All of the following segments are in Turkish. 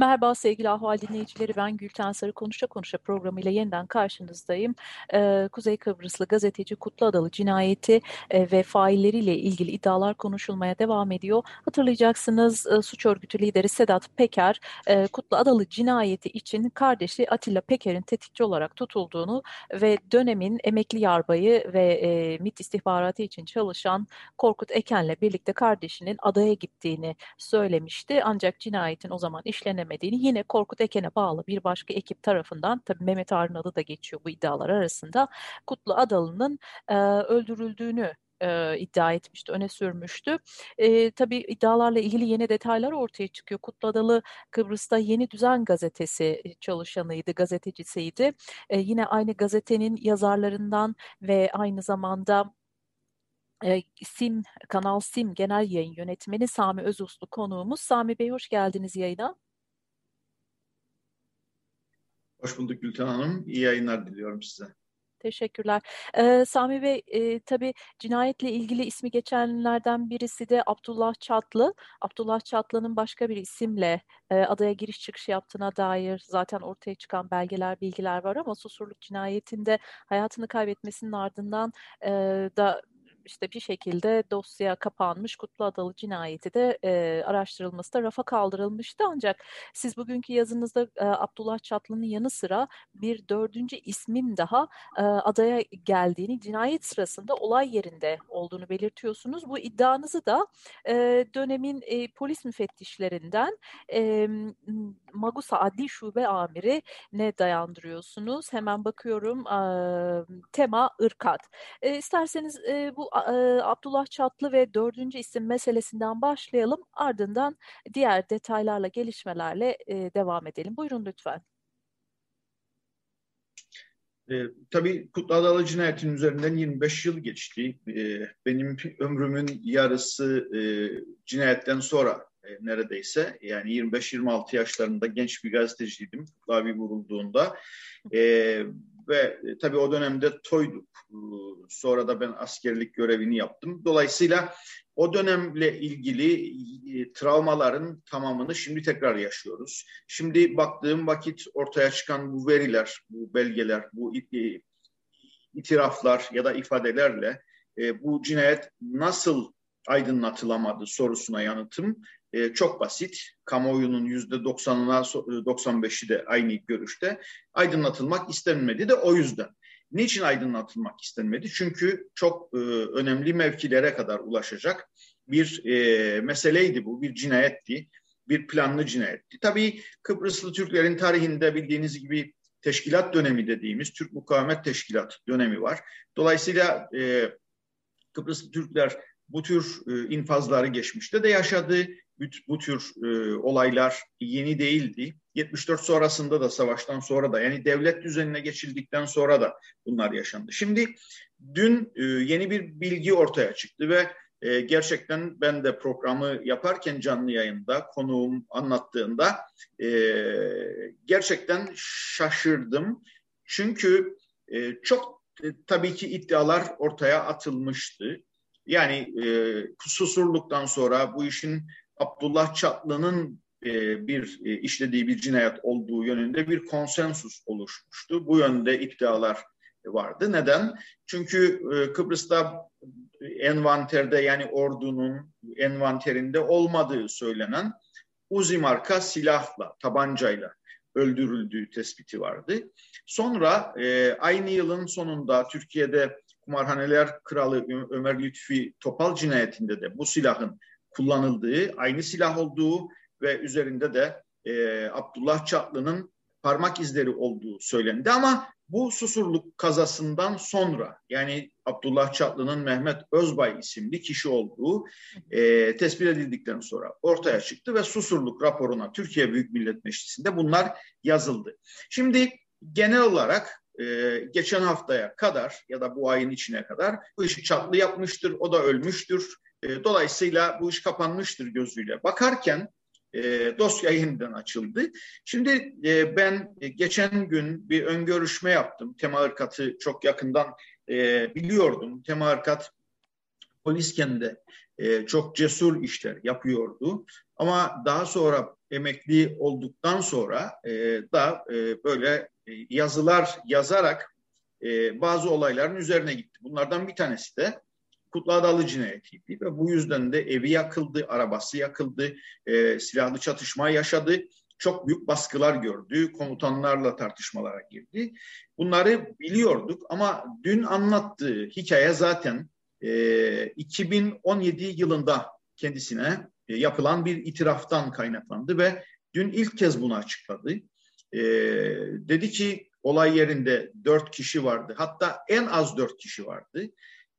Merhaba sevgili Ahval dinleyicileri ben Gülten Sarı Konuşa Konuşa programıyla yeniden karşınızdayım. Ee, Kuzey Kıbrıslı gazeteci Kutlu Adalı cinayeti e, ve failleriyle ilgili iddialar konuşulmaya devam ediyor. Hatırlayacaksınız e, suç örgütü lideri Sedat Peker e, Kutlu Adalı cinayeti için kardeşi Atilla Peker'in tetikçi olarak tutulduğunu ve dönemin emekli yarbayı ve e, MİT istihbaratı için çalışan Korkut Eken'le birlikte kardeşinin adaya gittiğini söylemişti. Ancak cinayetin o zaman işlenemediğini edilemediğini yine Korkut Eken'e bağlı bir başka ekip tarafından tabii Mehmet Ağar'ın adı da geçiyor bu iddialar arasında Kutlu Adalı'nın e, öldürüldüğünü e, iddia etmişti, öne sürmüştü. E, tabii iddialarla ilgili yeni detaylar ortaya çıkıyor. Kutlu Adalı Kıbrıs'ta Yeni Düzen gazetesi çalışanıydı, gazetecisiydi. E, yine aynı gazetenin yazarlarından ve aynı zamanda e, SIM, Kanal SIM Genel Yayın Yönetmeni Sami Özuslu konuğumuz. Sami Bey hoş geldiniz yayına. Hoş bulduk Gülten Hanım. İyi yayınlar diliyorum size. Teşekkürler. Ee, Sami Bey, e, tabii cinayetle ilgili ismi geçenlerden birisi de Abdullah Çatlı. Abdullah Çatlı'nın başka bir isimle e, adaya giriş çıkış yaptığına dair zaten ortaya çıkan belgeler, bilgiler var ama Susurluk cinayetinde hayatını kaybetmesinin ardından e, da işte bir şekilde dosya kapanmış Kutlu Adalı cinayeti de e, araştırılması da rafa kaldırılmıştı. Ancak siz bugünkü yazınızda e, Abdullah Çatlı'nın yanı sıra bir dördüncü ismin daha e, adaya geldiğini, cinayet sırasında olay yerinde olduğunu belirtiyorsunuz. Bu iddianızı da e, dönemin e, polis müfettişlerinden e, Magusa Adli Şube Amiri ne dayandırıyorsunuz? Hemen bakıyorum. E, tema Irkat. E, isterseniz e, bu Abdullah Çatlı ve dördüncü isim meselesinden başlayalım. Ardından diğer detaylarla, gelişmelerle e, devam edelim. Buyurun lütfen. E, tabii Kutlu Adalı cinayetinin üzerinden 25 yıl geçti. E, benim ömrümün yarısı e, cinayetten sonra e, neredeyse. Yani 25-26 yaşlarında genç bir gazeteciydim Kutlu abi vurulduğunda. E, ve e, tabii o dönemde toyduk. E, sonra da ben askerlik görevini yaptım. Dolayısıyla o dönemle ilgili e, travmaların tamamını şimdi tekrar yaşıyoruz. Şimdi baktığım vakit ortaya çıkan bu veriler, bu belgeler, bu itiraflar ya da ifadelerle bu cinayet nasıl aydınlatılamadı sorusuna yanıtım e, çok basit. Kamuoyunun yüzde 90'ına 95'i de aynı görüşte. Aydınlatılmak istenmedi de o yüzden. Niçin aydınlatılmak istenmedi? Çünkü çok e, önemli mevkilere kadar ulaşacak bir e, meseleydi bu, bir cinayetti, bir planlı cinayetti. Tabii Kıbrıslı Türklerin tarihinde bildiğiniz gibi teşkilat dönemi dediğimiz Türk Mukavemet Teşkilat dönemi var. Dolayısıyla e, Kıbrıslı Türkler bu tür e, infazları geçmişte de yaşadı bu, tür e, olaylar yeni değildi. 74 sonrasında da savaştan sonra da yani devlet düzenine geçildikten sonra da bunlar yaşandı. Şimdi dün e, yeni bir bilgi ortaya çıktı ve e, gerçekten ben de programı yaparken canlı yayında konuğum anlattığında e, gerçekten şaşırdım. Çünkü e, çok e, tabii ki iddialar ortaya atılmıştı. Yani e, susurluktan sonra bu işin Abdullah Çatlı'nın e, bir e, işlediği bir cinayet olduğu yönünde bir konsensus oluşmuştu. Bu yönde iddialar vardı. Neden? Çünkü e, Kıbrıs'ta envanterde yani ordunun envanterinde olmadığı söylenen Uzi marka silahla, tabancayla öldürüldüğü tespiti vardı. Sonra e, aynı yılın sonunda Türkiye'de Kumarhaneler Kralı Ömer Lütfi Topal cinayetinde de bu silahın kullanıldığı, aynı silah olduğu ve üzerinde de e, Abdullah Çatlı'nın parmak izleri olduğu söylendi. Ama bu Susurluk kazasından sonra yani Abdullah Çatlı'nın Mehmet Özbay isimli kişi olduğu e, tespit edildikten sonra ortaya çıktı ve Susurluk raporuna Türkiye Büyük Millet Meclisi'nde bunlar yazıldı. Şimdi genel olarak e, geçen haftaya kadar ya da bu ayın içine kadar bu işi Çatlı yapmıştır, o da ölmüştür. E, dolayısıyla bu iş kapanmıştır gözüyle. Bakarken e, dosya yeniden açıldı. Şimdi e, ben geçen gün bir ön görüşme yaptım. Tema Irkat'ı çok yakından e, biliyordum. Tema Irkat polisken de e, çok cesur işler yapıyordu. Ama daha sonra emekli olduktan sonra e, da e, böyle e, yazılar yazarak e, bazı olayların üzerine gitti. Bunlardan bir tanesi de Kutlu Adalı cinayetiydi ve bu yüzden de evi yakıldı, arabası yakıldı, e, silahlı çatışma yaşadı. Çok büyük baskılar gördü, komutanlarla tartışmalara girdi. Bunları biliyorduk ama dün anlattığı hikaye zaten e, 2017 yılında kendisine e, yapılan bir itiraftan kaynaklandı ve dün ilk kez bunu açıkladı. E, dedi ki olay yerinde dört kişi vardı. Hatta en az dört kişi vardı.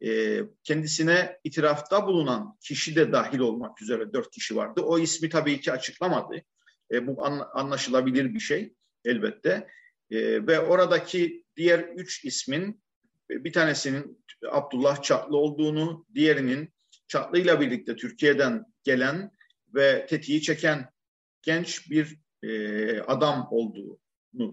E, kendisine itirafta bulunan kişi de dahil olmak üzere dört kişi vardı. O ismi tabii ki açıklamadı. E, bu an, anlaşılabilir bir şey elbette. E, ve oradaki diğer üç ismin bir tanesinin Abdullah Çatlı olduğunu, diğerinin Çatlı ile birlikte Türkiye'den gelen ve tetiği çeken genç bir e, adam olduğunu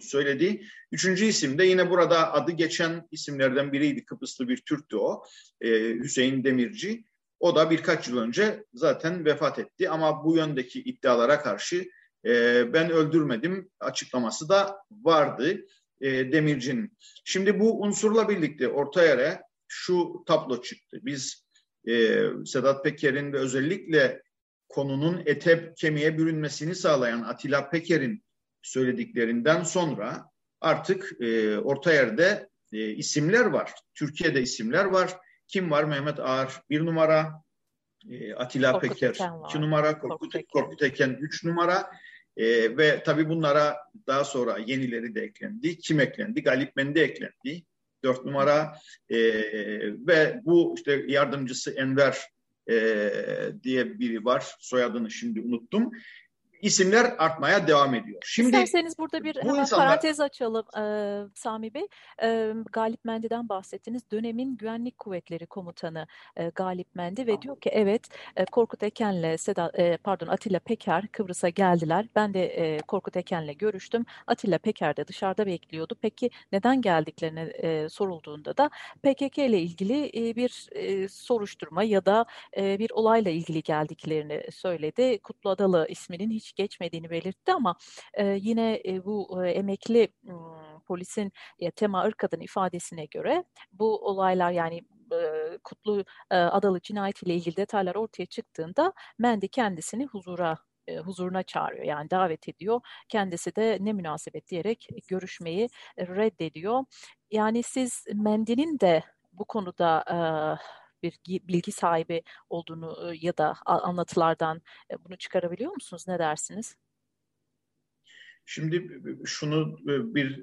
söyledi. Üçüncü isim de yine burada adı geçen isimlerden biriydi. Kıbrıslı bir Türktü o. E, Hüseyin Demirci. O da birkaç yıl önce zaten vefat etti ama bu yöndeki iddialara karşı e, ben öldürmedim açıklaması da vardı e, Demirci'nin. Şimdi bu unsurla birlikte orta yere şu tablo çıktı. Biz e, Sedat Peker'in ve özellikle konunun ete kemiğe bürünmesini sağlayan Atilla Peker'in söylediklerinden sonra artık e, orta yerde e, isimler var. Türkiye'de isimler var. Kim var? Mehmet Ağar bir numara, e, Atilla Korkut Peker iki numara, Korkut, Korkut Eken üç numara. E, ve tabii bunlara daha sonra yenileri de eklendi. Kim eklendi? Galip Mendi eklendi. Dört numara e, ve bu işte yardımcısı Enver e, diye biri var. Soyadını şimdi unuttum isimler artmaya devam ediyor. Şimdi İsterseniz burada bir hemen insanlar... parantez açalım e, Sami Bey. E, Galip Mendi'den bahsettiniz. Dönemin Güvenlik Kuvvetleri Komutanı e, Galip Mendi ve diyor ki evet e, Korkut Eken'le Sedat e, pardon Atilla Peker Kıbrıs'a geldiler. Ben de e, Korkut Eken'le görüştüm. Atilla Peker de dışarıda bekliyordu. Peki neden geldiklerini e, sorulduğunda da PKK ile ilgili e, bir e, soruşturma ya da e, bir olayla ilgili geldiklerini söyledi. Kutlu Adalı isminin hiç geçmediğini belirtti ama e, yine e, bu e, emekli e, polisin e, Tema Irkad'ın ifadesine göre bu olaylar yani e, Kutlu e, Adalı cinayetiyle ilgili detaylar ortaya çıktığında Mendi kendisini huzura e, huzuruna çağırıyor. Yani davet ediyor. Kendisi de ne münasebet diyerek görüşmeyi reddediyor. Yani siz Mendi'nin de bu konuda bir bilgi sahibi olduğunu ya da anlatılardan bunu çıkarabiliyor musunuz? Ne dersiniz? Şimdi şunu bir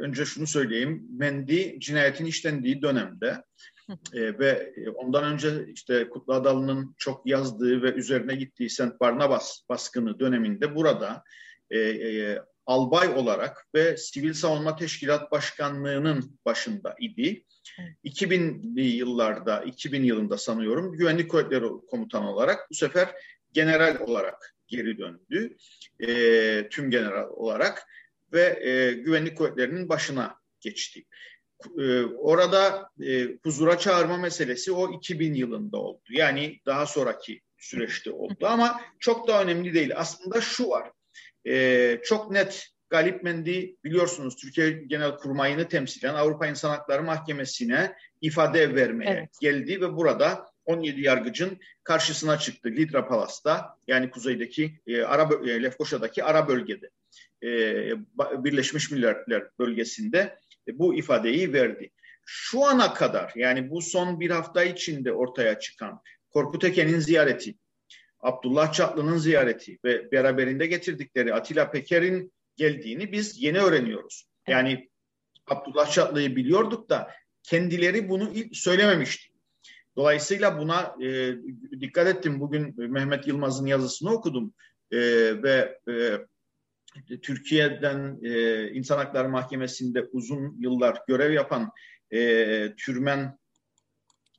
önce şunu söyleyeyim. Mendi cinayetin işlendiği dönemde e, ve ondan önce işte Kutlu Adalı'nın çok yazdığı ve üzerine gittiği St. Barnabas baskını döneminde burada e, e, albay olarak ve Sivil Savunma Teşkilat Başkanlığı'nın başında idi. 2000'li yıllarda, 2000 yılında sanıyorum Güvenlik Kuvvetleri Komutanı olarak bu sefer general olarak geri döndü. E, tüm general olarak ve e, Güvenlik Kuvvetleri'nin başına geçti. E, orada e, huzura çağırma meselesi o 2000 yılında oldu. Yani daha sonraki süreçte oldu ama çok da önemli değil. Aslında şu var, e, çok net Galip Mendi biliyorsunuz Türkiye Genel Kurmayını temsilen Avrupa İnsan Hakları Mahkemesi'ne ifade vermeye evet. geldi ve burada 17 yargıcın karşısına çıktı Lidra Palas'ta yani kuzeydeki e, Ara e, Lefkoşa'daki ara bölgede e, Birleşmiş Milletler bölgesinde e, bu ifadeyi verdi. Şu ana kadar yani bu son bir hafta içinde ortaya çıkan Korkut Eken'in ziyareti, Abdullah Çatlı'nın ziyareti ve beraberinde getirdikleri Atilla Peker'in geldiğini biz yeni öğreniyoruz. Yani Abdullah Çatlı'yı biliyorduk da kendileri bunu ilk söylememişti. Dolayısıyla buna e, dikkat ettim. Bugün Mehmet Yılmaz'ın yazısını okudum e, ve e, Türkiye'den e, İnsan Hakları Mahkemesi'nde uzun yıllar görev yapan e, Türmen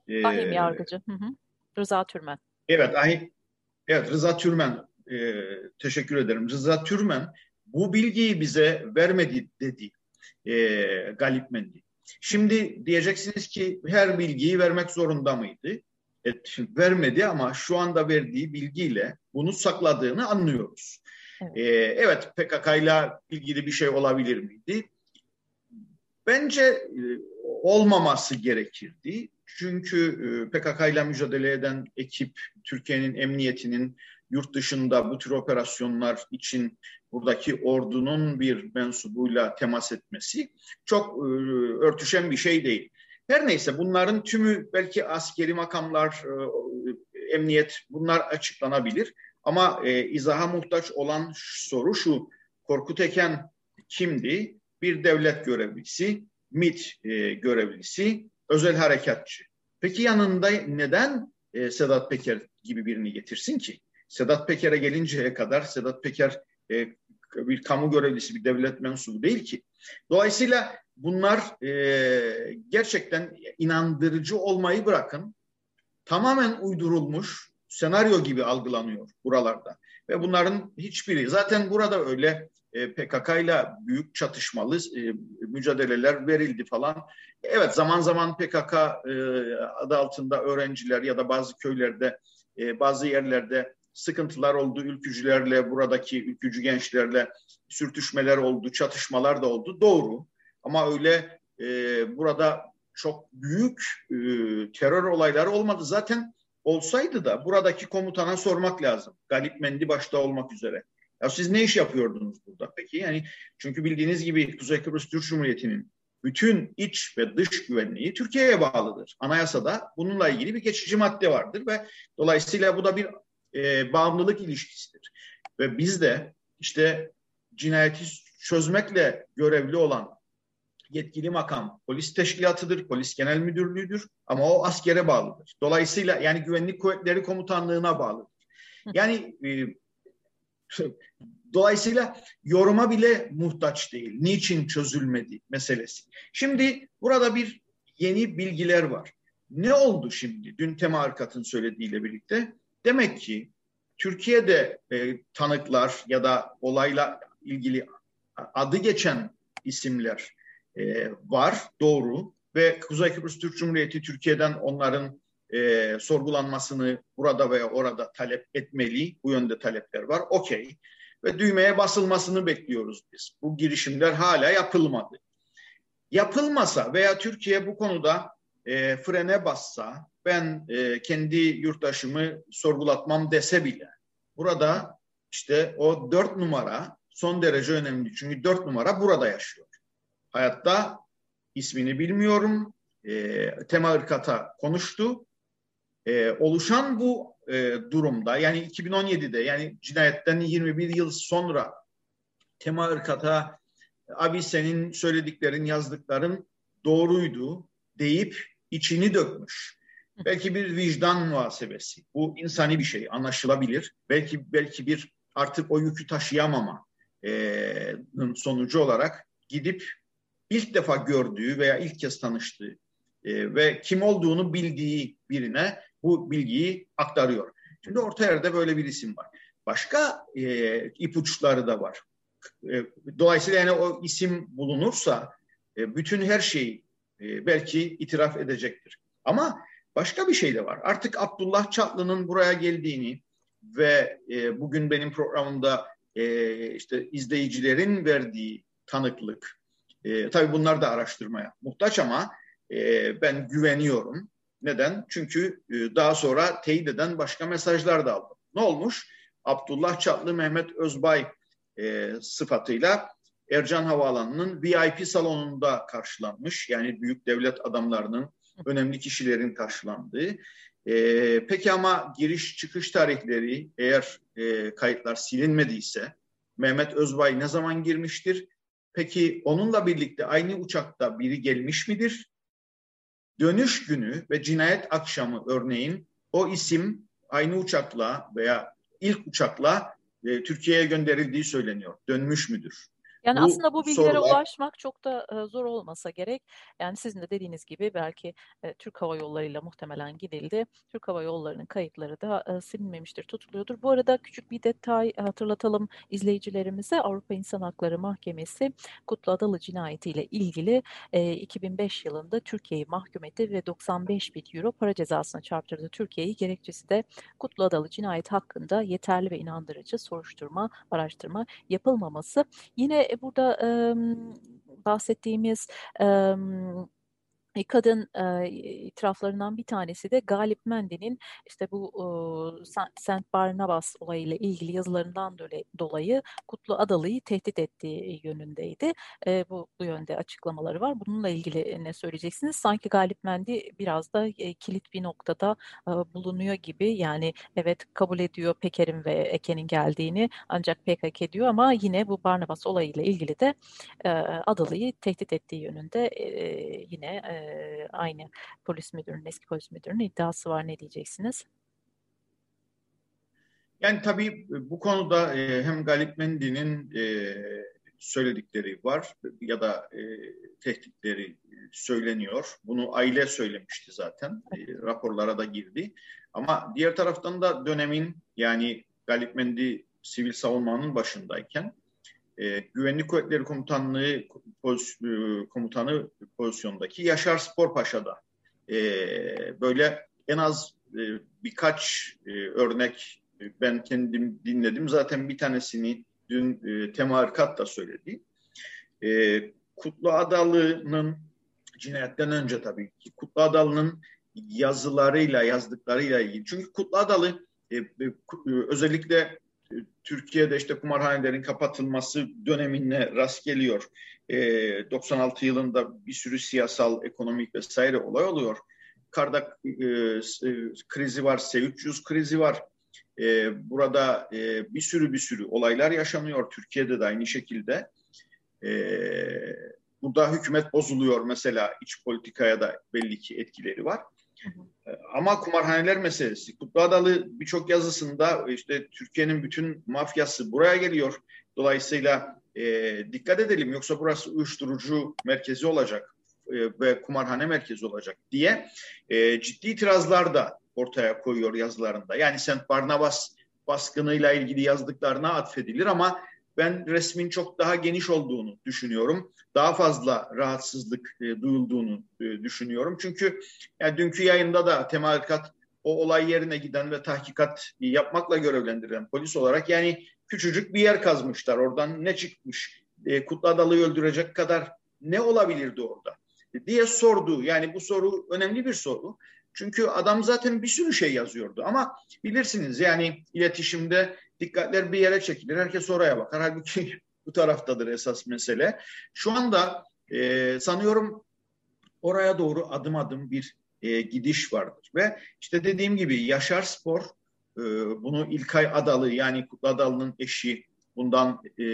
e, Ahim Yargıcı. Hı hı. Rıza Türmen. Evet, Ahim, Evet Rıza Türmen e, teşekkür ederim. Rıza Türmen bu bilgiyi bize vermedi dedi e, Galip Mendi. Şimdi diyeceksiniz ki her bilgiyi vermek zorunda mıydı? Evet, vermedi ama şu anda verdiği bilgiyle bunu sakladığını anlıyoruz. Evet, ee, evet PKK ile ilgili bir şey olabilir miydi? Bence e, olmaması gerekirdi. Çünkü e, PKK ile mücadele eden ekip, Türkiye'nin emniyetinin yurt dışında bu tür operasyonlar için buradaki ordunun bir mensubuyla temas etmesi çok e, örtüşen bir şey değil. Her neyse bunların tümü belki askeri makamlar, emniyet bunlar açıklanabilir. Ama izaha muhtaç olan soru şu, Korkut Eken kimdi? Bir devlet görevlisi, MIT e, görevlisi, özel harekatçı. Peki yanında neden e, Sedat Peker gibi birini getirsin ki? Sedat Peker'e gelinceye kadar Sedat Peker e, bir kamu görevlisi, bir devlet mensubu değil ki. Dolayısıyla bunlar e, gerçekten inandırıcı olmayı bırakın. Tamamen uydurulmuş senaryo gibi algılanıyor buralarda. Ve bunların hiçbiri zaten burada öyle PKK ile büyük çatışmalı e, mücadeleler verildi falan. Evet zaman zaman PKK e, adı altında öğrenciler ya da bazı köylerde e, bazı yerlerde sıkıntılar oldu. Ülkücülerle, buradaki ülkücü gençlerle sürtüşmeler oldu, çatışmalar da oldu. Doğru. Ama öyle e, burada çok büyük e, terör olayları olmadı. Zaten olsaydı da buradaki komutana sormak lazım. Galip Mendi başta olmak üzere. Ya siz ne iş yapıyordunuz burada peki? Yani çünkü bildiğiniz gibi Kuzey Kıbrıs Türk Cumhuriyeti'nin bütün iç ve dış güvenliği Türkiye'ye bağlıdır. Anayasada bununla ilgili bir geçici madde vardır ve dolayısıyla bu da bir e, bağımlılık ilişkisidir. Ve biz de işte cinayeti çözmekle görevli olan yetkili makam polis teşkilatıdır, polis genel müdürlüğüdür ama o askere bağlıdır. Dolayısıyla yani güvenlik kuvvetleri komutanlığına bağlıdır. Yani e, dolayısıyla yoruma bile muhtaç değil. Niçin çözülmedi meselesi. Şimdi burada bir yeni bilgiler var. Ne oldu şimdi? Dün Tema Arkat'ın söylediğiyle birlikte Demek ki Türkiye'de e, tanıklar ya da olayla ilgili adı geçen isimler e, var, doğru. Ve Kuzey Kıbrıs Türk Cumhuriyeti Türkiye'den onların e, sorgulanmasını burada veya orada talep etmeli. Bu yönde talepler var. Okey. Ve düğmeye basılmasını bekliyoruz biz. Bu girişimler hala yapılmadı. Yapılmasa veya Türkiye bu konuda e, frene bassa ben e, kendi yurttaşımı sorgulatmam dese bile burada işte o dört numara son derece önemli. Çünkü dört numara burada yaşıyor. Hayatta ismini bilmiyorum. E, Tema Irkat'a konuştu. E, oluşan bu e, durumda yani 2017'de yani cinayetten 21 yıl sonra Tema Irkat'a abi senin söylediklerin yazdıkların doğruydu deyip içini dökmüş. Belki bir vicdan muhasebesi. Bu insani bir şey, anlaşılabilir. Belki belki bir artık o yükü taşıyamama e, sonucu olarak gidip ilk defa gördüğü veya ilk kez tanıştığı e, ve kim olduğunu bildiği birine bu bilgiyi aktarıyor. Şimdi orta yerde böyle bir isim var. Başka e, ipuçları da var. E, dolayısıyla yani o isim bulunursa e, bütün her şeyi e, belki itiraf edecektir. Ama başka bir şey de var. Artık Abdullah Çatlı'nın buraya geldiğini ve e, bugün benim programımda e, işte izleyicilerin verdiği tanıklık, e, tabii bunlar da araştırmaya muhtaç ama e, ben güveniyorum. Neden? Çünkü e, daha sonra teyit eden başka mesajlar da aldım. Ne olmuş? Abdullah Çatlı Mehmet Özbay e, sıfatıyla Ercan Havaalanı'nın VIP salonunda karşılanmış. Yani büyük devlet adamlarının, önemli kişilerin karşılandığı. E, peki ama giriş çıkış tarihleri eğer e, kayıtlar silinmediyse Mehmet Özbay ne zaman girmiştir? Peki onunla birlikte aynı uçakta biri gelmiş midir? Dönüş günü ve cinayet akşamı örneğin o isim aynı uçakla veya ilk uçakla e, Türkiye'ye gönderildiği söyleniyor. Dönmüş müdür? Yani bu aslında bu bilgilere sorular... ulaşmak çok da e, zor olmasa gerek. Yani sizin de dediğiniz gibi belki e, Türk Hava Yolları ile muhtemelen gidildi. Türk Hava Yolları'nın kayıtları da e, silinmemiştir, tutuluyordur. Bu arada küçük bir detay hatırlatalım izleyicilerimize. Avrupa İnsan Hakları Mahkemesi Kutlu Adalı cinayetiyle ilgili e, 2005 yılında Türkiye'yi mahkum etti ve 95 bin euro para cezasına çarptırdı Türkiye'yi. Gerekçesi de Kutlu Adalı cinayet hakkında yeterli ve inandırıcı soruşturma, araştırma yapılmaması. Yine e, burada e, bahsettiğimiz e, kadın e, itiraflarından bir tanesi de Galip Mendi'nin işte bu e, Saint Barnabas olayıyla ilgili yazılarından dolayı Kutlu Adalı'yı tehdit ettiği yönündeydi. E, bu, bu yönde açıklamaları var. Bununla ilgili ne söyleyeceksiniz? Sanki Galip Mendi biraz da e, kilit bir noktada e, bulunuyor gibi. Yani evet kabul ediyor Peker'in ve Eken'in geldiğini ancak PKK diyor ama yine bu Barnabas olayıyla ilgili de e, Adalı'yı tehdit ettiği yönünde e, yine e, aynı polis müdürünün, eski polis müdürünün iddiası var. Ne diyeceksiniz? Yani tabii bu konuda e, hem Galip Mendi'nin e, söyledikleri var ya da e, tehditleri söyleniyor. Bunu aile söylemişti zaten. E, raporlara da girdi. Ama diğer taraftan da dönemin yani Galip Mendi sivil savunmanın başındayken e, Güvenlik Kuvvetleri Komutanlığı poz, e, komutanı pozisyondaki Yaşar Sporpaşa'da e, böyle en az e, birkaç e, örnek e, ben kendim dinledim. Zaten bir tanesini dün e, Tema Erkat da söyledi. E, Kutlu Adalı'nın cinayetten önce tabii ki Kutlu Adalı'nın yazılarıyla, yazdıklarıyla ilgili. Çünkü Kutlu Adalı e, e, özellikle Türkiye'de işte kumarhanelerin kapatılması dönemine rast geliyor. E, 96 yılında bir sürü siyasal, ekonomik vesaire olay oluyor. Kardak e, e, krizi var, S-300 krizi var. E, burada e, bir sürü bir sürü olaylar yaşanıyor. Türkiye'de de aynı şekilde. E, burada hükümet bozuluyor mesela iç politikaya da belli ki etkileri var. Ama kumarhaneler meselesi. Kutlu Adalı birçok yazısında işte Türkiye'nin bütün mafyası buraya geliyor. Dolayısıyla e, dikkat edelim yoksa burası uyuşturucu merkezi olacak e, ve kumarhane merkezi olacak diye e, ciddi itirazlar da ortaya koyuyor yazılarında. Yani Saint Barnabas baskınıyla ilgili yazdıklarına atfedilir ama ben resmin çok daha geniş olduğunu düşünüyorum. Daha fazla rahatsızlık e, duyulduğunu e, düşünüyorum. Çünkü yani dünkü yayında da temalikat o olay yerine giden ve tahkikat yapmakla görevlendirilen polis olarak yani küçücük bir yer kazmışlar. Oradan ne çıkmış? E, Kutlu Adalı'yı öldürecek kadar ne olabilirdi orada? diye sordu. Yani bu soru önemli bir soru. Çünkü adam zaten bir sürü şey yazıyordu ama bilirsiniz yani iletişimde dikkatler bir yere çekilir. Herkes oraya bakar. Halbuki bu taraftadır esas mesele. Şu anda e, sanıyorum oraya doğru adım adım bir e, gidiş vardır. Ve işte dediğim gibi Yaşar Spor e, bunu İlkay Adalı yani Kutlu Adalı'nın eşi bundan e,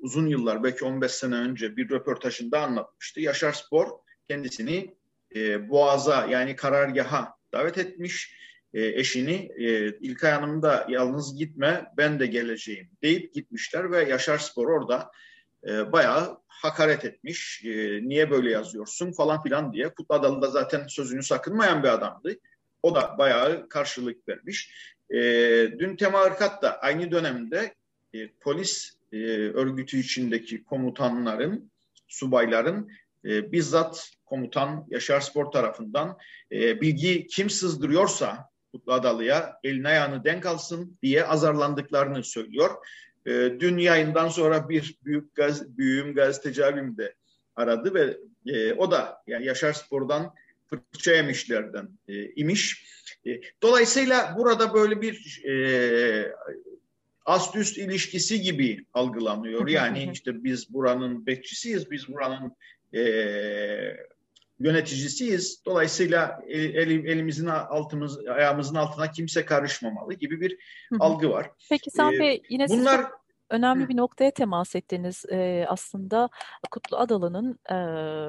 uzun yıllar belki 15 sene önce bir röportajında anlatmıştı. Yaşar Spor kendisini e, Boğaz'a yani karargaha davet etmiş e, eşini e, İlkay Hanım da yalnız gitme ben de geleceğim deyip gitmişler ve Yaşar Spor orada e, bayağı hakaret etmiş. E, niye böyle yazıyorsun falan filan diye. Kutlu Adalı da zaten sözünü sakınmayan bir adamdı. O da bayağı karşılık vermiş. E, dün Tema Arkat da aynı dönemde e, polis e, örgütü içindeki komutanların, subayların e, bizzat komutan Yaşar Spor tarafından e, bilgi kim sızdırıyorsa Kutlu Adalı'ya elini ayağını denk alsın diye azarlandıklarını söylüyor. E, dün yayından sonra bir büyük gaz, büyüğüm gazeteci abim de aradı ve e, o da yani Yaşar Spor'dan fırça yemişlerden e, imiş. E, dolayısıyla burada böyle bir e, ast üst ilişkisi gibi algılanıyor. Yani işte biz buranın bekçisiyiz, biz buranın e, yöneticisiyiz. Dolayısıyla el, elimizin altımız ayağımızın altına kimse karışmamalı gibi bir algı var. Peki Sam ee, Bey yine bunlar önemli Hı. bir noktaya temas ettiniz. E, aslında Kutlu Adalı'nın e,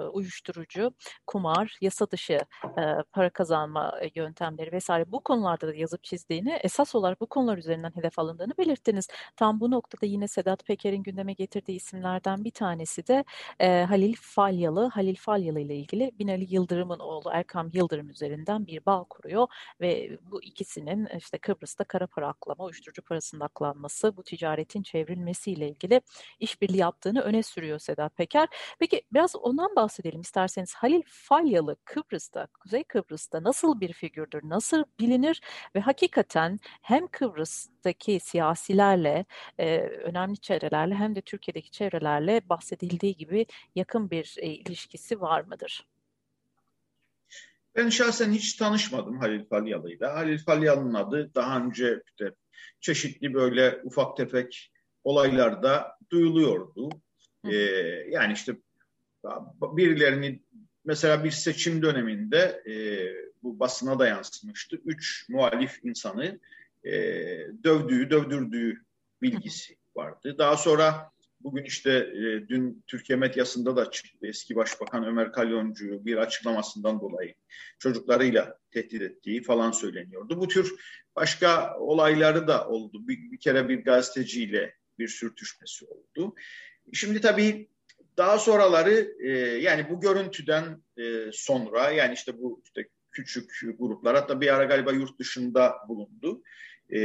uyuşturucu, kumar, yasa dışı e, para kazanma yöntemleri vesaire bu konularda da yazıp çizdiğini, esas olarak bu konular üzerinden hedef alındığını belirttiniz. Tam bu noktada yine Sedat Peker'in gündeme getirdiği isimlerden bir tanesi de e, Halil Falyalı. Halil Falyalı ile ilgili Binali Yıldırım'ın oğlu Erkam Yıldırım üzerinden bir bağ kuruyor ve bu ikisinin işte Kıbrıs'ta kara para aklama, uyuşturucu parasının aklanması, bu ticaretin çevrilmesiyle ilgili işbirliği yaptığını öne sürüyor Sedat Peker. Peki biraz ondan bahsedelim isterseniz. Halil Falyalı Kıbrıs'ta, Kuzey Kıbrıs'ta nasıl bir figürdür, nasıl bilinir ve hakikaten hem Kıbrıs'taki siyasilerle, e, önemli çevrelerle hem de Türkiye'deki çevrelerle bahsedildiği gibi yakın bir e, ilişkisi var mıdır? Ben şahsen hiç tanışmadım Halil Falyalı'yla. Halil Falyalı'nın adı daha önce işte çeşitli böyle ufak tefek olaylarda duyuluyordu. Ee, yani işte birilerini mesela bir seçim döneminde e, bu basına da yansımıştı. Üç muhalif insanı e, dövdüğü, dövdürdüğü bilgisi vardı. Daha sonra Bugün işte e, dün Türkiye medyasında da çıktı eski Başbakan Ömer Kalyoncu bir açıklamasından dolayı çocuklarıyla tehdit ettiği falan söyleniyordu. Bu tür başka olayları da oldu. Bir, bir kere bir gazeteciyle bir sürtüşmesi oldu. Şimdi tabii daha sonraları e, yani bu görüntüden e, sonra yani işte bu işte küçük gruplar hatta bir ara galiba yurt dışında bulundu. E,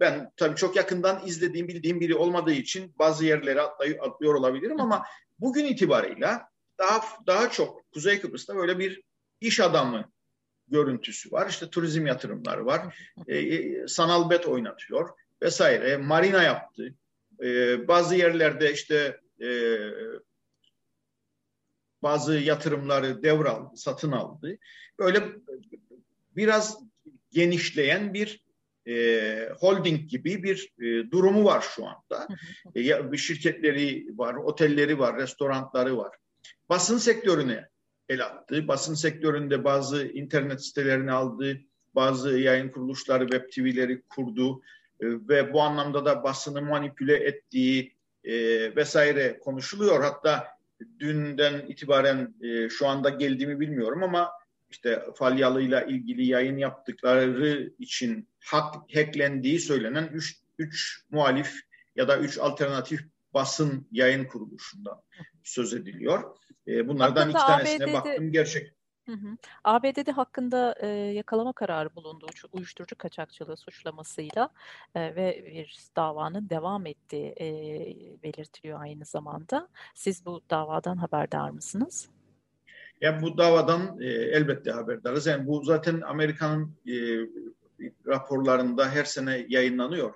ben tabii çok yakından izlediğim, bildiğim biri olmadığı için bazı yerlere atlay, atlıyor olabilirim ama bugün itibarıyla daha daha çok Kuzey Kıbrıs'ta böyle bir iş adamı görüntüsü var. İşte turizm yatırımları var. E, sanal bet oynatıyor vesaire. Marina yaptı. E, bazı yerlerde işte e, bazı yatırımları devraldı, satın aldı. Böyle biraz genişleyen bir e, holding gibi bir e, durumu var şu anda. E, bir şirketleri var, otelleri var, restoranları var. Basın sektörüne el attı. Basın sektöründe bazı internet sitelerini aldı, bazı yayın kuruluşları, web TV'leri kurdu ve bu anlamda da basını manipüle ettiği e, vesaire konuşuluyor. Hatta dünden itibaren e, şu anda geldiğimi bilmiyorum ama işte Falyalı'yla ilgili yayın yaptıkları için hak hacklendiği söylenen 3 3 muhalif ya da 3 alternatif basın yayın kuruluşundan söz ediliyor. E, bunlardan Hakkında iki tanesine ABD'de, baktım gerçek. Hı hı. ABD'de hakkında e, yakalama kararı bulundu uyuşturucu kaçakçılığı suçlamasıyla e, ve bir davanın devam ettiği e, belirtiliyor aynı zamanda. Siz bu davadan haberdar mısınız? Yani bu davadan e, elbette haberdarız. Yani bu zaten Amerika'nın e, raporlarında her sene yayınlanıyor.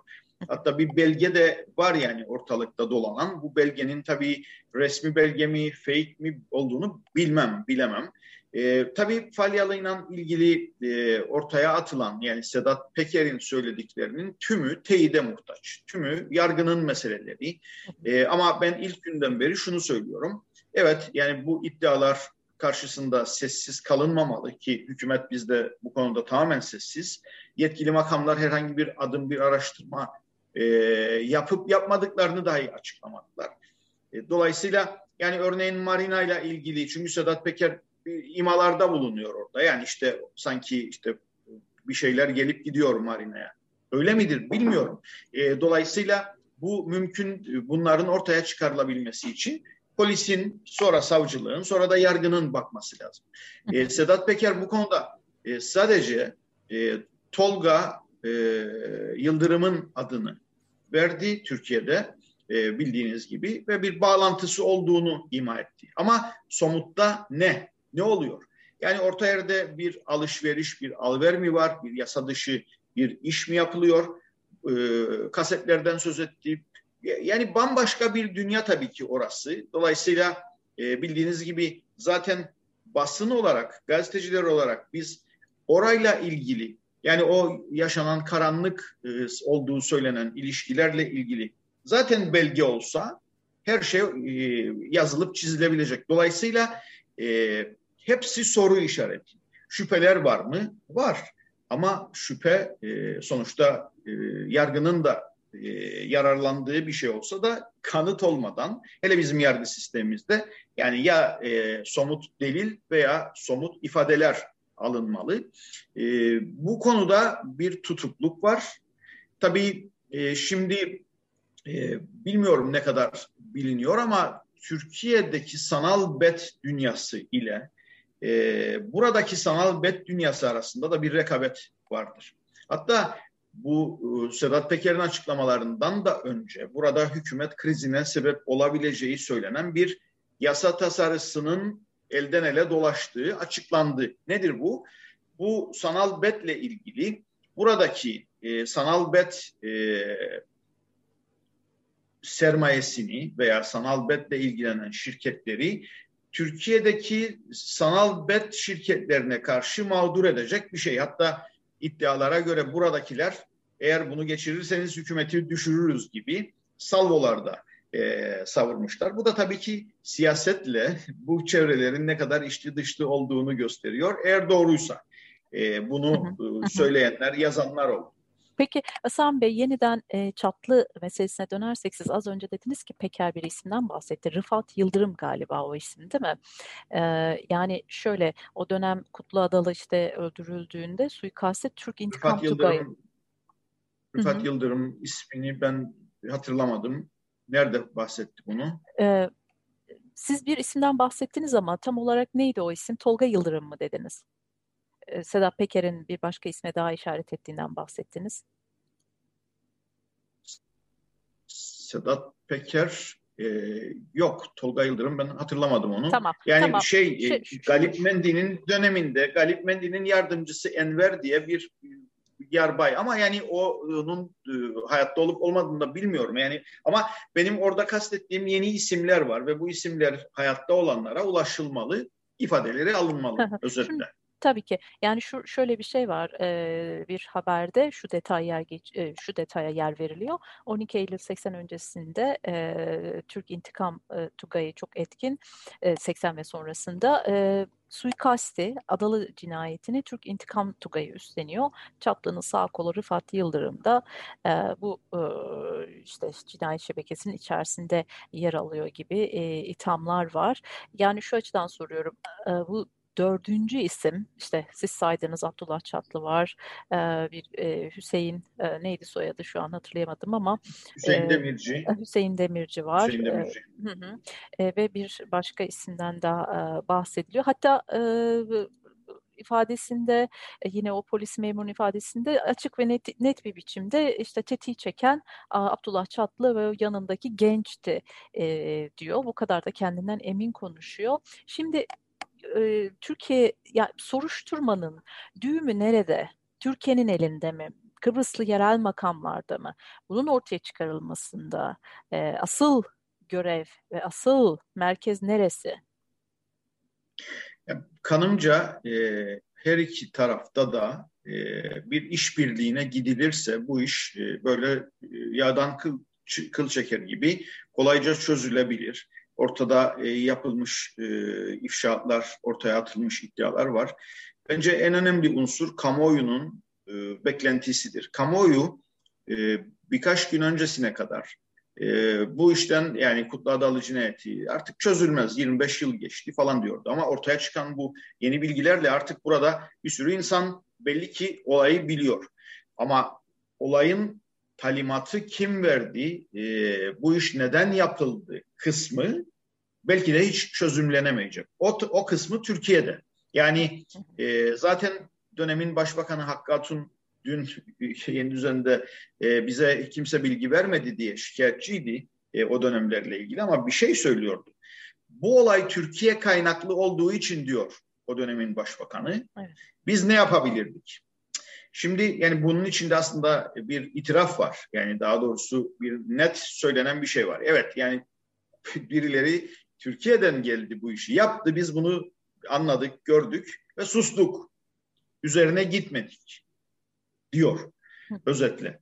Hatta bir belge de var yani ortalıkta dolanan. Bu belgenin tabii resmi belge mi, fake mi olduğunu bilmem, bilemem. E, tabii Falyalı'yla ilgili e, ortaya atılan yani Sedat Peker'in söylediklerinin tümü teyide muhtaç. Tümü yargının meseleleri. E, ama ben ilk günden beri şunu söylüyorum. Evet yani bu iddialar karşısında sessiz kalınmamalı ki hükümet bizde bu konuda tamamen sessiz. Yetkili makamlar herhangi bir adım, bir araştırma e, yapıp yapmadıklarını dahi açıklamadılar. E, dolayısıyla yani örneğin Marina ile ilgili çünkü Sedat Peker imalarda bulunuyor orada. Yani işte sanki işte bir şeyler gelip gidiyor Marina'ya. Öyle midir bilmiyorum. E, dolayısıyla bu mümkün bunların ortaya çıkarılabilmesi için polisin, sonra savcılığın, sonra da yargının bakması lazım. E, Sedat Peker bu konuda e, sadece e, Tolga e, Yıldırım'ın adını verdi Türkiye'de e, bildiğiniz gibi ve bir bağlantısı olduğunu ima etti. Ama somutta ne? Ne oluyor? Yani orta yerde bir alışveriş, bir alver mi var? Bir yasa dışı bir iş mi yapılıyor? E, kasetlerden söz etti, yani bambaşka bir dünya tabii ki orası. Dolayısıyla e, bildiğiniz gibi zaten basın olarak, gazeteciler olarak biz orayla ilgili yani o yaşanan karanlık e, olduğu söylenen ilişkilerle ilgili zaten belge olsa her şey e, yazılıp çizilebilecek. Dolayısıyla e, hepsi soru işareti. Şüpheler var mı? Var. Ama şüphe e, sonuçta e, yargının da e, yararlandığı bir şey olsa da kanıt olmadan hele bizim yargı sistemimizde yani ya e, somut delil veya somut ifadeler alınmalı. E, bu konuda bir tutukluk var. Tabii e, şimdi e, bilmiyorum ne kadar biliniyor ama Türkiye'deki sanal bet dünyası ile e, buradaki sanal bet dünyası arasında da bir rekabet vardır. Hatta bu e, Sedat Peker'in açıklamalarından da önce burada hükümet krizine sebep olabileceği söylenen bir yasa tasarısının elden ele dolaştığı açıklandı. Nedir bu? Bu sanal betle ilgili buradaki e, sanal bet e, sermayesini veya sanal betle ilgilenen şirketleri Türkiye'deki sanal bet şirketlerine karşı mağdur edecek bir şey. Hatta iddialara göre buradakiler eğer bunu geçirirseniz hükümeti düşürürüz gibi salvolarda e, savurmuşlar. Bu da tabii ki siyasetle bu çevrelerin ne kadar içli dışlı olduğunu gösteriyor. Eğer doğruysa e, bunu e, söyleyenler, yazanlar oldu. Peki Hasan Bey yeniden e, çatlı meselesine dönersek siz az önce dediniz ki Peker bir isimden bahsetti. Rıfat Yıldırım galiba o isim değil mi? E, yani şöyle o dönem Kutlu Adalı işte öldürüldüğünde suikaste Türk İntikam Rıfat Yıldırım, Rıfat Hı-hı. Yıldırım ismini ben hatırlamadım. Nerede bahsetti bunu? E, siz bir isimden bahsettiniz ama tam olarak neydi o isim? Tolga Yıldırım mı dediniz? Sedat Peker'in bir başka isme daha işaret ettiğinden bahsettiniz. Sedat Peker e, yok Tolga Yıldırım ben hatırlamadım onu. Tamam. Yani tamam. şey e, Galip Mendi'nin döneminde Galip Mendi'nin yardımcısı Enver diye bir yarbay ama yani onun e, hayatta olup olmadığını da bilmiyorum yani ama benim orada kastettiğim yeni isimler var ve bu isimler hayatta olanlara ulaşılmalı ifadeleri alınmalı özetle. Tabii ki. Yani şu şöyle bir şey var. E, bir haberde şu detay yer geç, e, şu detaya yer veriliyor. 12 Eylül 80 öncesinde e, Türk İntikam e, Tugay'ı çok etkin e, 80 ve sonrasında e, suikasti, Adalı cinayetini Türk İntikam Tugay'ı üstleniyor. Çatlı'nın sağ kolu Rıfat Yıldırım da e, bu e, işte cinayet şebekesinin içerisinde yer alıyor gibi e, ithamlar var. Yani şu açıdan soruyorum. E, bu dördüncü isim işte siz saydığınız Abdullah Çatlı var e, bir e, Hüseyin e, neydi soyadı şu an hatırlayamadım ama Hüseyin e, Demirci Hüseyin Demirci var Hüseyin Demirci. E, hı hı. E, ve bir başka isimden daha e, bahsediliyor hatta e, ifadesinde yine o polis memurun ifadesinde açık ve net, net bir biçimde işte tetiği çeken Abdullah Çatlı ve yanındaki gençti e, diyor. Bu kadar da kendinden emin konuşuyor. Şimdi e, Türkiye ya soruşturmanın düğümü nerede? Türkiye'nin elinde mi? Kıbrıslı yerel makamlarda mı? Bunun ortaya çıkarılmasında e, asıl görev ve asıl merkez neresi? Kanımca e, her iki tarafta da e, bir işbirliğine gidilirse bu iş e, böyle e, yağdan kıl, kıl çeker gibi kolayca çözülebilir ortada e, yapılmış e, ifşaatlar, ortaya atılmış iddialar var. Bence en önemli unsur kamuoyunun e, beklentisidir. Kamuoyu e, birkaç gün öncesine kadar e, bu işten yani Kutlu Adalı cinayeti artık çözülmez 25 yıl geçti falan diyordu. Ama ortaya çıkan bu yeni bilgilerle artık burada bir sürü insan belli ki olayı biliyor. Ama olayın talimatı kim verdi, e, bu iş neden yapıldı kısmı belki de hiç çözümlenemeyecek. O, o kısmı Türkiye'de. Yani e, zaten dönemin Başbakanı Hakkı Atun dün yeni düzende e, bize kimse bilgi vermedi diye şikayetçiydi e, o dönemlerle ilgili ama bir şey söylüyordu. Bu olay Türkiye kaynaklı olduğu için diyor o dönemin başbakanı. Evet. Biz ne yapabilirdik? Şimdi yani bunun içinde aslında bir itiraf var. Yani daha doğrusu bir net söylenen bir şey var. Evet yani birileri Türkiye'den geldi bu işi yaptı. Biz bunu anladık, gördük ve sustuk. Üzerine gitmedik diyor özetle.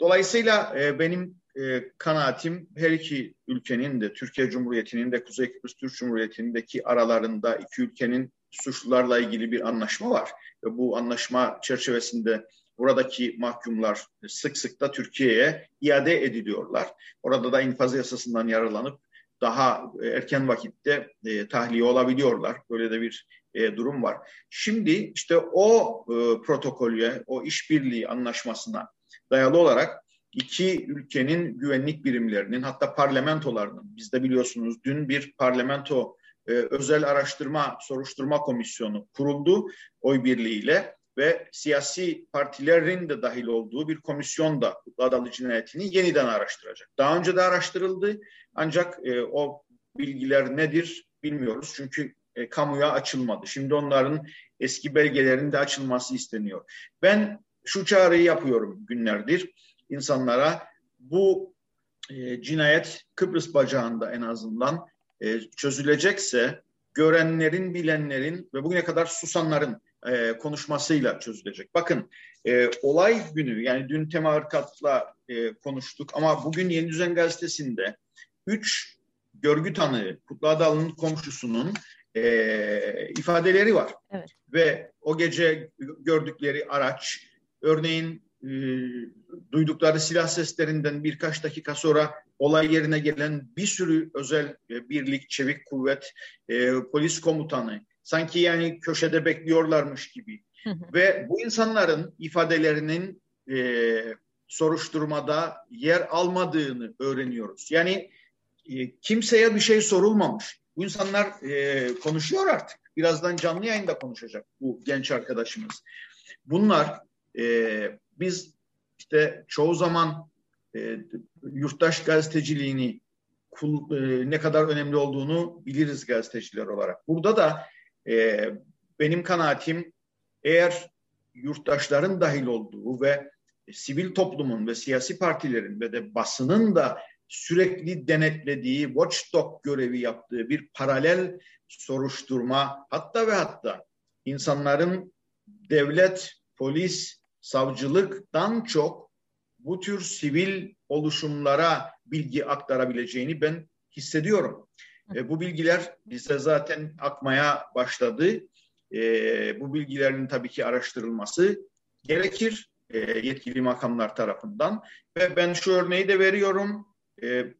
Dolayısıyla e, benim e, kanaatim her iki ülkenin de Türkiye Cumhuriyeti'nin de Kuzey Kıbrıs Türk Cumhuriyeti'ndeki aralarında iki ülkenin suçlularla ilgili bir anlaşma var. Ve bu anlaşma çerçevesinde buradaki mahkumlar sık sık da Türkiye'ye iade ediliyorlar. Orada da infaz yasasından yararlanıp daha erken vakitte e, tahliye olabiliyorlar. Böyle de bir e, durum var. Şimdi işte o e, protokolye, o işbirliği anlaşmasına dayalı olarak iki ülkenin güvenlik birimlerinin hatta parlamentolarının, biz de biliyorsunuz dün bir parlamento e, özel araştırma, soruşturma komisyonu kuruldu oy birliğiyle ve siyasi partilerin de dahil olduğu bir komisyon da Adalı cinayetini yeniden araştıracak. Daha önce de araştırıldı ancak e, o bilgiler nedir bilmiyoruz çünkü e, kamuya açılmadı. Şimdi onların eski belgelerinin de açılması isteniyor. Ben şu çağrıyı yapıyorum günlerdir insanlara bu e, cinayet Kıbrıs bacağında en azından e, çözülecekse görenlerin, bilenlerin ve bugüne kadar susanların e, konuşmasıyla çözülecek. Bakın e, olay günü yani dün Tema Irkat'la e, konuştuk ama bugün Yeni Düzen Gazetesi'nde üç görgü tanığı Kutlu Adalı'nın komşusunun e, ifadeleri var. Evet. Ve o gece gördükleri araç örneğin e, duydukları silah seslerinden birkaç dakika sonra olay yerine gelen bir sürü özel e, birlik, çevik kuvvet, e, polis komutanı sanki yani köşede bekliyorlarmış gibi. Ve bu insanların ifadelerinin e, soruşturmada yer almadığını öğreniyoruz. Yani e, kimseye bir şey sorulmamış. Bu insanlar e, konuşuyor artık. Birazdan canlı yayında konuşacak bu genç arkadaşımız. Bunlar e, biz işte çoğu zaman e, yurttaş gazeteciliğini kul, e, ne kadar önemli olduğunu biliriz gazeteciler olarak. Burada da e, benim kanaatim eğer yurttaşların dahil olduğu ve sivil toplumun ve siyasi partilerin ve de basının da sürekli denetlediği, watchdog görevi yaptığı bir paralel soruşturma hatta ve hatta insanların devlet, polis, savcılıktan çok bu tür sivil oluşumlara bilgi aktarabileceğini ben hissediyorum. E, bu bilgiler bize zaten akmaya başladı. E, bu bilgilerin tabii ki araştırılması gerekir e, yetkili makamlar tarafından. Ve ben şu örneği de veriyorum. E,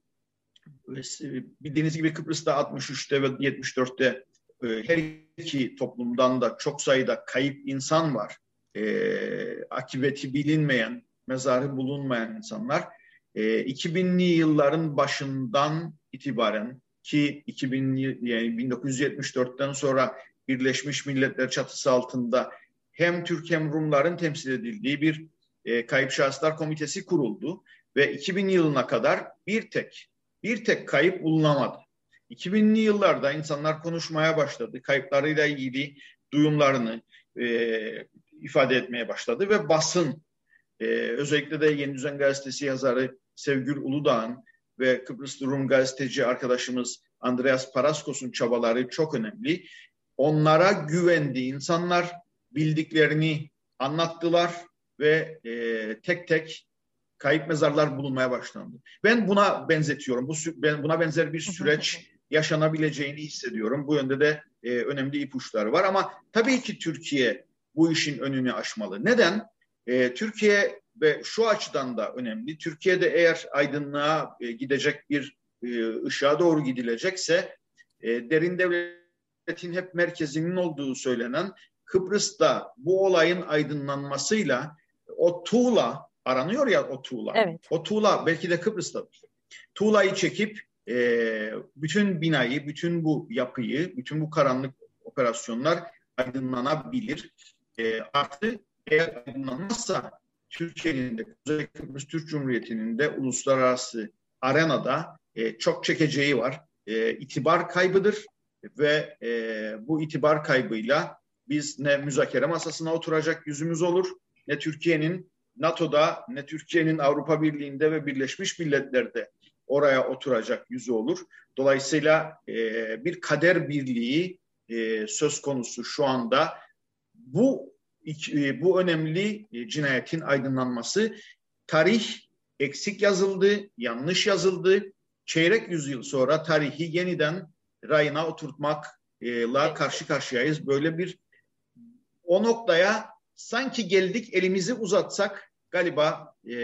bildiğiniz gibi Kıbrıs'ta 63'te ve 74'te e, her iki toplumdan da çok sayıda kayıp insan var. E, akıbeti bilinmeyen, mezarı bulunmayan insanlar. E, 2000'li yılların başından itibaren ki 2000 yani 1974'ten sonra Birleşmiş Milletler çatısı altında hem Türk hem Rumların temsil edildiği bir e, kayıp şahıslar komitesi kuruldu ve 2000 yılına kadar bir tek bir tek kayıp bulunamadı. 2000'li yıllarda insanlar konuşmaya başladı. Kayıplarıyla ilgili duyumlarını e, ifade etmeye başladı ve basın e, özellikle de Yeni Düzen Gazetesi yazarı Sevgül Uludağ'ın ve Kıbrıs Rum gazeteci arkadaşımız Andreas Paraskos'un çabaları çok önemli. Onlara güvendi. insanlar bildiklerini anlattılar ve e, tek tek kayıp mezarlar bulunmaya başlandı. Ben buna benzetiyorum. Bu ben buna benzer bir süreç yaşanabileceğini hissediyorum. Bu yönde de e, önemli ipuçları var ama tabii ki Türkiye bu işin önünü aşmalı. Neden? E, Türkiye ve şu açıdan da önemli. Türkiye'de eğer aydınlığa e, gidecek bir e, ışığa doğru gidilecekse e, derin devletin hep merkezinin olduğu söylenen Kıbrıs'ta bu olayın aydınlanmasıyla o tuğla aranıyor ya o tuğla. Evet. O tuğla belki de Kıbrıs'tadır. Tuğlayı çekip e, bütün binayı, bütün bu yapıyı, bütün bu karanlık operasyonlar aydınlanabilir. E, artı eğer aydınlanmazsa Türkiye'nin de Kuzey Kıbrıs Türk Cumhuriyeti'nin de uluslararası arenada e, çok çekeceği var. E, itibar kaybıdır ve e, bu itibar kaybıyla biz ne müzakere masasına oturacak yüzümüz olur ne Türkiye'nin NATO'da ne Türkiye'nin Avrupa Birliği'nde ve Birleşmiş Milletler'de oraya oturacak yüzü olur. Dolayısıyla e, bir kader birliği e, söz konusu şu anda. Bu bu önemli e, cinayetin aydınlanması tarih eksik yazıldı, yanlış yazıldı. Çeyrek yüzyıl sonra tarihi yeniden rayına oturtmakla karşı karşıyayız. Böyle bir o noktaya sanki geldik elimizi uzatsak galiba e,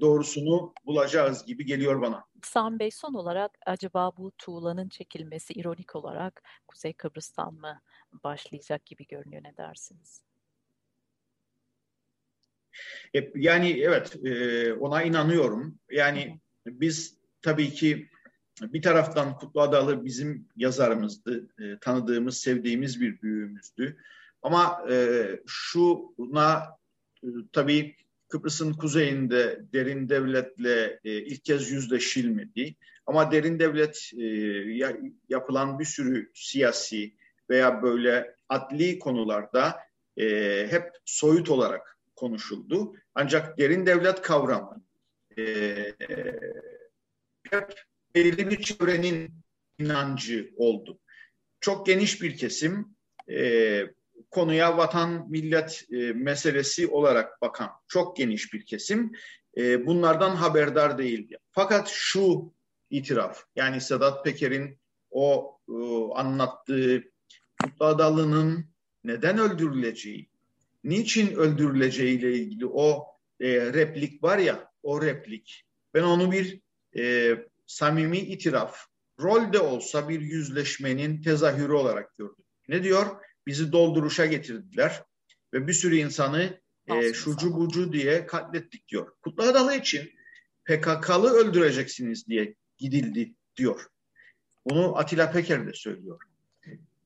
doğrusunu bulacağız gibi geliyor bana. Sam Bey son olarak acaba bu tuğlanın çekilmesi ironik olarak Kuzey Kıbrıs'tan mı başlayacak gibi görünüyor ne dersiniz? E, yani evet e, ona inanıyorum. Yani biz tabii ki bir taraftan Kutlu Adalı bizim yazarımızdı. E, tanıdığımız, sevdiğimiz bir büyüğümüzdü. Ama şuna tabii Kıbrıs'ın kuzeyinde derin devletle ilk kez yüzleşilmedi. Ama derin devlet yapılan bir sürü siyasi veya böyle adli konularda hep soyut olarak konuşuldu. Ancak derin devlet kavramı e, hep belirli bir çevrenin inancı oldu. Çok geniş bir kesim e, konuya vatan millet e, meselesi olarak bakan çok geniş bir kesim e, bunlardan haberdar değildi. Fakat şu itiraf yani Sedat Peker'in o e, anlattığı Kutlu Adalı'nın neden öldürüleceği niçin öldürüleceğiyle ilgili o e, replik var ya, o replik. Ben onu bir e, samimi itiraf, rol de olsa bir yüzleşmenin tezahürü olarak gördüm. Ne diyor? Bizi dolduruşa getirdiler ve bir sürü insanı e, şucu bucu diye katlettik diyor. Kutlu Adalı için PKK'lı öldüreceksiniz diye gidildi diyor. Bunu Atilla Peker de söylüyor.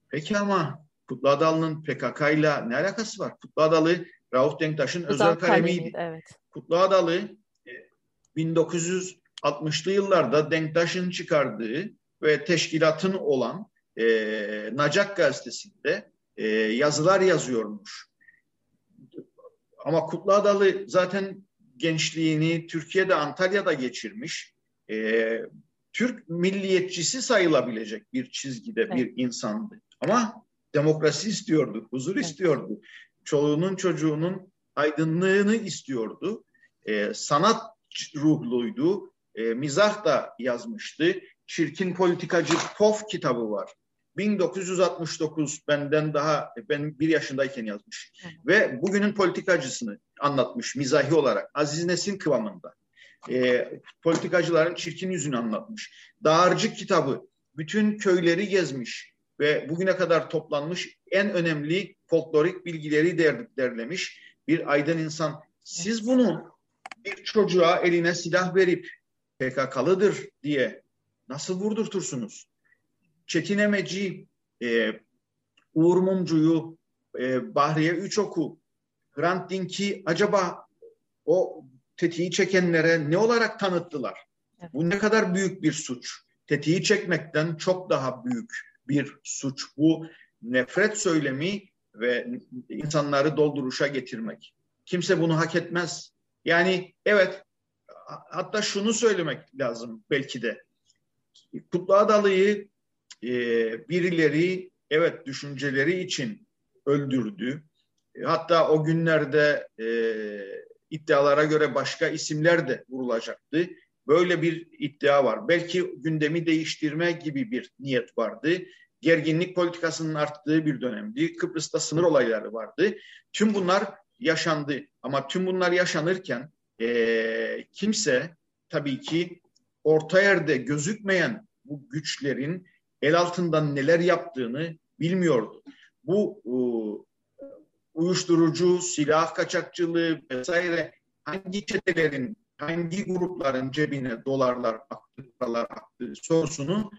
Peki ama Kutlu Adalı'nın PKK ile ne alakası var? Kutlu Adalı Rauf Denktaş'ın özel kalemiydi. Evet. Kutlu Adalı 1960'lı e, yıllarda Denktaş'ın çıkardığı ve teşkilatın olan e, Nacak gazetesinde e, yazılar yazıyormuş. Ama Kutlu Adalı zaten gençliğini Türkiye'de Antalya'da geçirmiş. E, Türk milliyetçisi sayılabilecek bir çizgide evet. bir insandı. Ama demokrasi istiyordu, huzur istiyordu. Çoluğunun çocuğunun aydınlığını istiyordu. E, sanat ruhluydu. E, mizah da yazmıştı. Çirkin Politikacı Pof kitabı var. 1969 benden daha ben bir yaşındayken yazmış. Hı. Ve bugünün politikacısını anlatmış mizahi olarak. Aziz Nesin kıvamında. E, politikacıların çirkin yüzünü anlatmış. Dağarcık kitabı bütün köyleri gezmiş ve bugüne kadar toplanmış en önemli folklorik bilgileri der, derlemiş bir aydın insan. Siz bunu bir çocuğa eline silah verip PKK'lıdır diye nasıl vurdurtursunuz? Çetin Emeci, e, Uğur Mumcu'yu, e, Bahriye Üçok'u, Hrant Dink'i acaba o tetiği çekenlere ne olarak tanıttılar? Bu ne kadar büyük bir suç. Tetiği çekmekten çok daha büyük bir suç. Bu nefret söylemi ve insanları dolduruşa getirmek. Kimse bunu hak etmez. Yani evet hatta şunu söylemek lazım belki de. Kutlu Adalı'yı e, birileri evet düşünceleri için öldürdü. Hatta o günlerde e, iddialara göre başka isimler de vurulacaktı. Böyle bir iddia var. Belki gündemi değiştirme gibi bir niyet vardı. Gerginlik politikasının arttığı bir dönemdi. Kıbrıs'ta sınır olayları vardı. Tüm bunlar yaşandı. Ama tüm bunlar yaşanırken e, kimse tabii ki orta yerde gözükmeyen bu güçlerin el altından neler yaptığını bilmiyordu. Bu e, uyuşturucu, silah kaçakçılığı vesaire hangi çetelerin hangi grupların cebine dolarlar aktı, paralar aktı sorusunu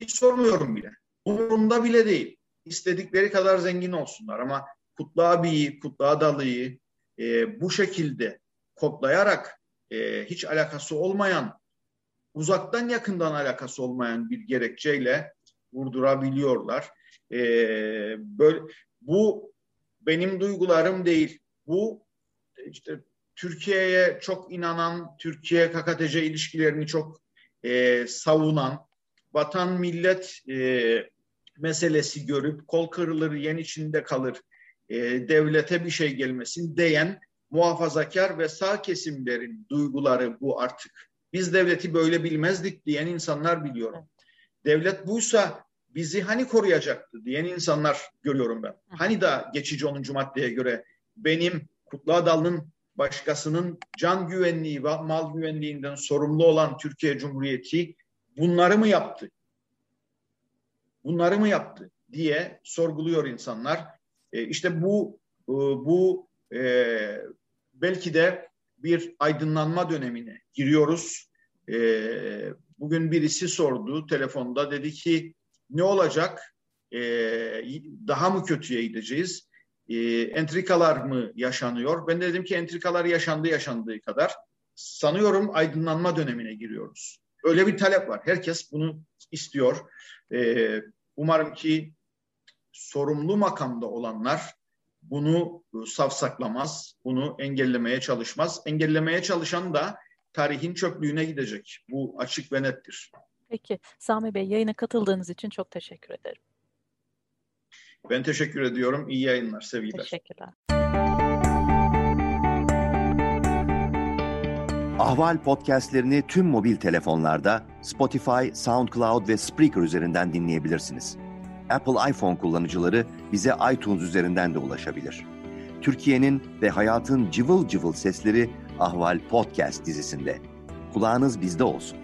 hiç sormuyorum bile. Umurumda bile değil. İstedikleri kadar zengin olsunlar ama Kutlu abiyi, Kutlu Adalı'yı e, bu şekilde kodlayarak e, hiç alakası olmayan, uzaktan yakından alakası olmayan bir gerekçeyle vurdurabiliyorlar. E, böyle bu benim duygularım değil. Bu işte Türkiye'ye çok inanan, Türkiye KKTC ilişkilerini çok e, savunan, vatan millet e, meselesi görüp kol kırılır yen içinde kalır, e, devlete bir şey gelmesin diyen muhafazakar ve sağ kesimlerin duyguları bu artık. Biz devleti böyle bilmezdik diyen insanlar biliyorum. Devlet buysa bizi hani koruyacaktı diyen insanlar görüyorum ben. Hani da geçici 10. maddeye göre benim Kutlu Adal'ın başkasının can güvenliği ve mal güvenliğinden sorumlu olan Türkiye Cumhuriyeti bunları mı yaptı? Bunları mı yaptı diye sorguluyor insanlar. E, işte bu e, bu e, belki de bir aydınlanma dönemine giriyoruz. E, bugün birisi sordu telefonda dedi ki ne olacak? E, daha mı kötüye gideceğiz? E, entrikalar mı yaşanıyor? Ben de dedim ki entrikalar yaşandı yaşandığı kadar. Sanıyorum aydınlanma dönemine giriyoruz. Öyle bir talep var. Herkes bunu istiyor. E, umarım ki sorumlu makamda olanlar bunu safsaklamaz, bunu engellemeye çalışmaz. Engellemeye çalışan da tarihin çöplüğüne gidecek. Bu açık ve nettir. Peki Sami Bey yayına katıldığınız için çok teşekkür ederim. Ben teşekkür ediyorum. İyi yayınlar, sevgiler. Teşekkürler. Ahval podcastlerini tüm mobil telefonlarda Spotify, SoundCloud ve Spreaker üzerinden dinleyebilirsiniz. Apple iPhone kullanıcıları bize iTunes üzerinden de ulaşabilir. Türkiye'nin ve hayatın cıvıl cıvıl sesleri Ahval Podcast dizisinde. Kulağınız bizde olsun.